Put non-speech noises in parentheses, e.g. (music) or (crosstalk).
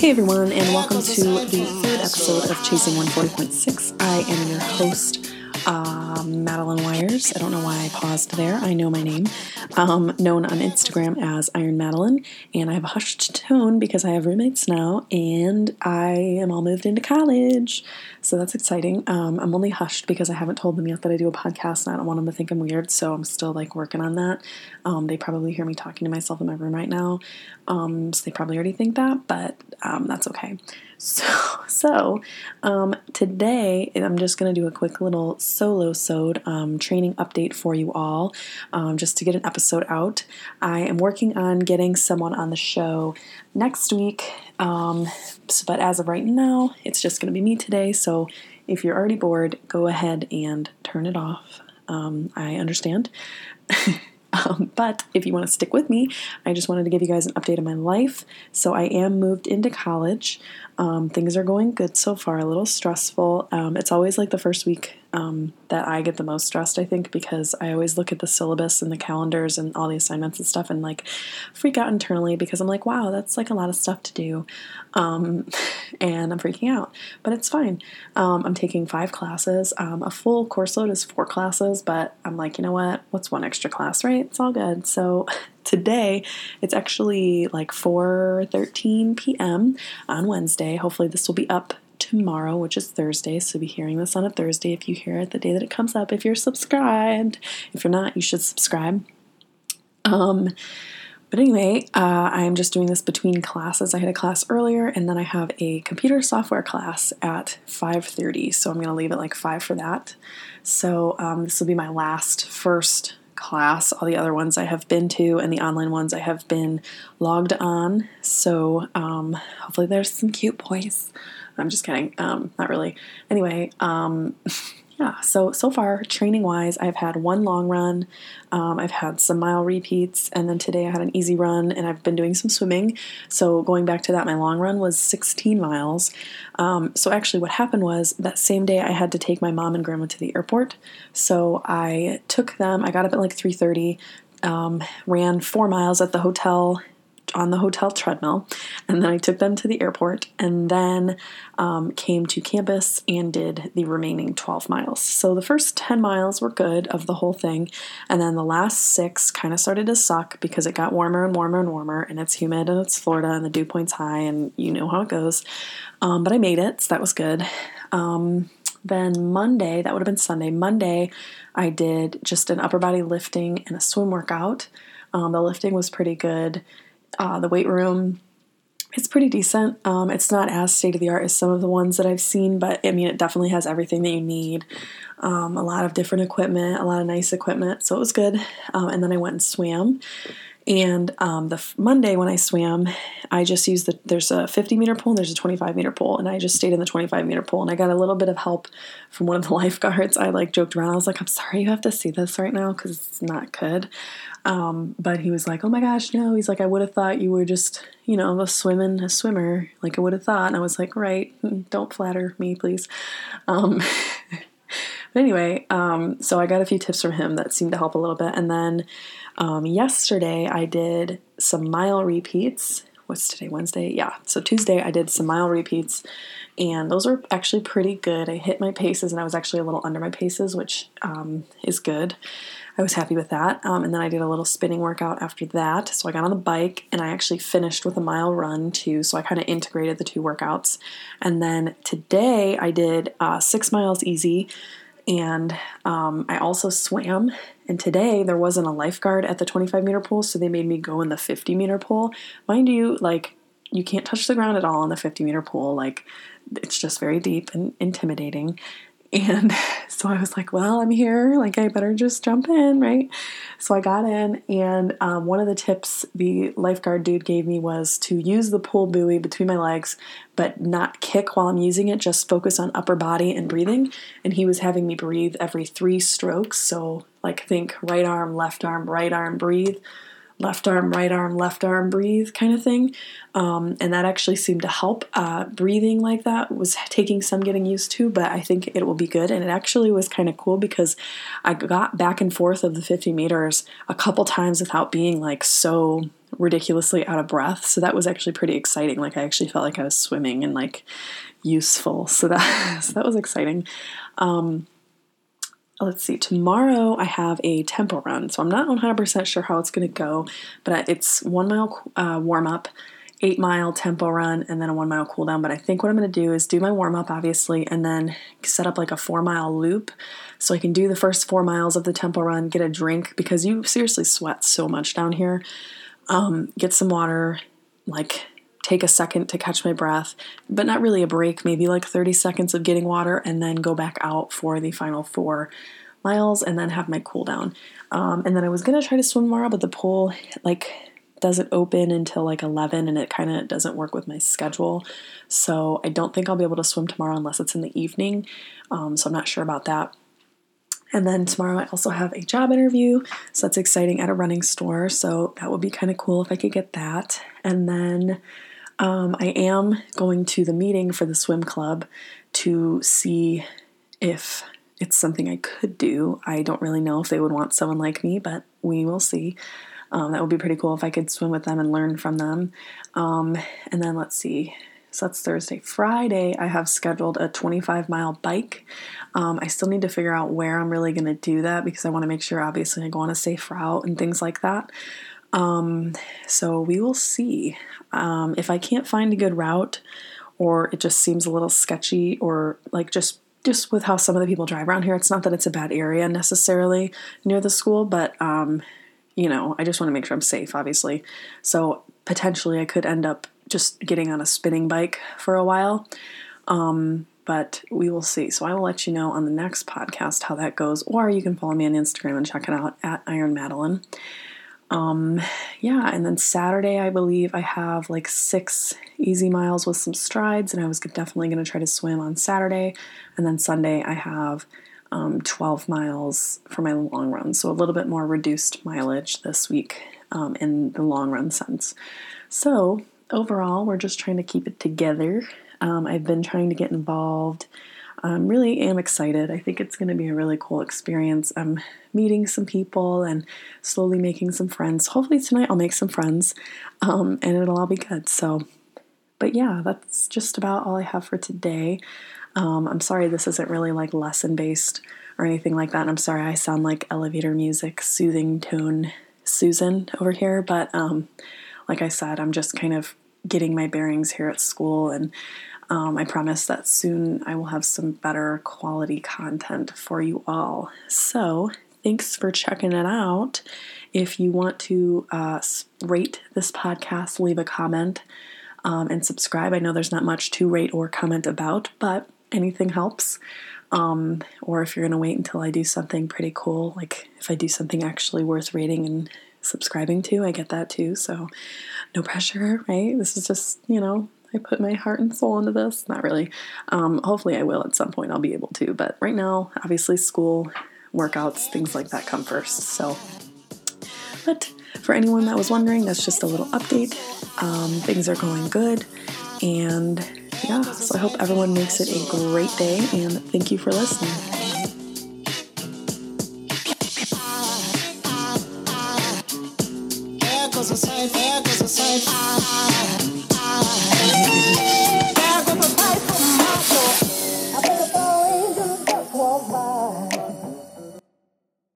Hey everyone, and welcome to the third episode of Chasing 140.6. I am your host, uh, Madeline Wires. I don't know why I paused there. I know my name. Um, known on Instagram as Iron Madeline, and I have a hushed tone because I have roommates now, and I am all moved into college. So that's exciting. Um, I'm only hushed because I haven't told them yet that I do a podcast, and I don't want them to think I'm weird. So I'm still like working on that. Um, they probably hear me talking to myself in my room right now, um, so they probably already think that, but um, that's okay. So, (laughs) so um, today I'm just going to do a quick little solo sode um, training update for you all, um, just to get an episode out. I am working on getting someone on the show next week, um, so, but as of right now, it's just going to be me today. So, if you're already bored, go ahead and turn it off. Um, I understand. (laughs) Um, but if you want to stick with me, I just wanted to give you guys an update of my life. So I am moved into college. Um, things are going good so far, a little stressful. Um, it's always like the first week um, that I get the most stressed, I think, because I always look at the syllabus and the calendars and all the assignments and stuff and like freak out internally because I'm like, wow, that's like a lot of stuff to do. Um, (laughs) and I'm freaking out, but it's fine. Um, I'm taking five classes. Um, a full course load is four classes, but I'm like, you know what? What's one extra class, right? It's all good. So (laughs) today it's actually like 4:13 p.m. on Wednesday. Hopefully this will be up tomorrow, which is Thursday. So be hearing this on a Thursday if you hear it the day that it comes up. If you're subscribed, if you're not, you should subscribe. Um, but anyway, uh, I'm just doing this between classes. I had a class earlier, and then I have a computer software class at 5:30. So I'm going to leave it like five for that. So um, this will be my last first class. All the other ones I have been to, and the online ones I have been logged on. So um, hopefully there's some cute boys. I'm just kidding. Um, not really. Anyway, um, (laughs) yeah, so so far training wise, I've had one long run, um, I've had some mile repeats, and then today I had an easy run, and I've been doing some swimming. So going back to that, my long run was 16 miles. Um, so actually, what happened was that same day I had to take my mom and grandma to the airport. So I took them. I got up at like 3:30. Um, ran four miles at the hotel on the hotel treadmill, and then I took them to the airport, and then um, came to campus and did the remaining 12 miles. So the first 10 miles were good of the whole thing, and then the last six kind of started to suck because it got warmer and warmer and warmer, and it's humid and it's Florida and the dew point's high, and you know how it goes. Um, but I made it, so that was good. Um, then Monday, that would have been Sunday, Monday, I did just an upper body lifting and a swim workout. Um, the lifting was pretty good. Uh, the weight room it's pretty decent. Um, it's not as state of the art as some of the ones that I've seen, but I mean, it definitely has everything that you need. Um, a lot of different equipment, a lot of nice equipment, so it was good. Um, and then I went and swam. And um, the f- Monday when I swam, I just used the there's a 50 meter pool and there's a 25 meter pool, and I just stayed in the 25 meter pool, and I got a little bit of help from one of the (laughs) lifeguards. I like joked around. I was like, "I'm sorry you have to see this right now because it's not good." Um, but he was like, "Oh my gosh, no!" He's like, "I would have thought you were just, you know, a swimming a swimmer. Like I would have thought." And I was like, "Right, don't flatter me, please." Um, (laughs) but anyway, um, so I got a few tips from him that seemed to help a little bit, and then um, yesterday I did some mile repeats. What's today? Wednesday? Yeah. So Tuesday I did some mile repeats, and those were actually pretty good. I hit my paces, and I was actually a little under my paces, which um, is good. I was happy with that. Um, and then I did a little spinning workout after that. So I got on the bike and I actually finished with a mile run too. So I kind of integrated the two workouts. And then today I did uh, six miles easy and um, I also swam. And today there wasn't a lifeguard at the 25 meter pool, so they made me go in the 50 meter pool. Mind you, like you can't touch the ground at all in the 50 meter pool. Like it's just very deep and intimidating. And so I was like, well, I'm here. Like, I better just jump in, right? So I got in, and um, one of the tips the lifeguard dude gave me was to use the pull buoy between my legs, but not kick while I'm using it, just focus on upper body and breathing. And he was having me breathe every three strokes. So, like, think right arm, left arm, right arm, breathe left arm, right arm, left arm, breathe kind of thing. Um, and that actually seemed to help. Uh, breathing like that was taking some getting used to, but I think it will be good. And it actually was kind of cool because I got back and forth of the 50 meters a couple times without being like so ridiculously out of breath. So that was actually pretty exciting. Like I actually felt like I was swimming and like useful. So that (laughs) so that was exciting. Um, let's see, tomorrow I have a tempo run. So I'm not 100% sure how it's going to go, but it's one mile uh, warm up, eight mile tempo run, and then a one mile cool down. But I think what I'm going to do is do my warm up, obviously, and then set up like a four mile loop so I can do the first four miles of the tempo run, get a drink because you seriously sweat so much down here. Um, get some water, like take a second to catch my breath, but not really a break, maybe like 30 seconds of getting water, and then go back out for the final four miles and then have my cool down. Um, and then I was gonna try to swim tomorrow, but the pool like doesn't open until like 11 and it kind of doesn't work with my schedule. So I don't think I'll be able to swim tomorrow unless it's in the evening. Um, so I'm not sure about that. And then tomorrow I also have a job interview, so that's exciting at a running store. So that would be kind of cool if I could get that. And then um, I am going to the meeting for the swim club to see if it's something I could do. I don't really know if they would want someone like me, but we will see. Um, that would be pretty cool if I could swim with them and learn from them. Um, and then let's see. So that's Thursday. Friday, I have scheduled a 25 mile bike. Um, I still need to figure out where I'm really going to do that because I want to make sure, obviously, I go on a safe route and things like that. Um, so we will see. Um, if I can't find a good route, or it just seems a little sketchy, or like just just with how some of the people drive around here, it's not that it's a bad area necessarily near the school, but um, you know, I just want to make sure I'm safe, obviously. So potentially, I could end up just getting on a spinning bike for a while. Um, but we will see. So I will let you know on the next podcast how that goes, or you can follow me on Instagram and check it out at Iron Madeline. Um, yeah, and then Saturday, I believe I have like six easy miles with some strides, and I was definitely going to try to swim on Saturday. And then Sunday, I have um, 12 miles for my long run, so a little bit more reduced mileage this week um, in the long run sense. So, overall, we're just trying to keep it together. Um, I've been trying to get involved um, really am excited. I think it's going to be a really cool experience. I'm meeting some people and slowly making some friends. Hopefully, tonight I'll make some friends um, and it'll all be good. So, but yeah, that's just about all I have for today. Um, I'm sorry this isn't really like lesson based or anything like that. And I'm sorry I sound like elevator music, soothing tone Susan over here. But um, like I said, I'm just kind of getting my bearings here at school and um, I promise that soon I will have some better quality content for you all. So, thanks for checking it out. If you want to uh, rate this podcast, leave a comment um, and subscribe. I know there's not much to rate or comment about, but anything helps. Um, or if you're going to wait until I do something pretty cool, like if I do something actually worth rating and subscribing to, I get that too. So, no pressure, right? This is just, you know, I put my heart and soul into this. Not really. Um, hopefully, I will at some point. I'll be able to. But right now, obviously, school, workouts, things like that come first. So, but for anyone that was wondering, that's just a little update. Um, things are going good. And yeah, so I hope everyone makes it a great day. And thank you for listening.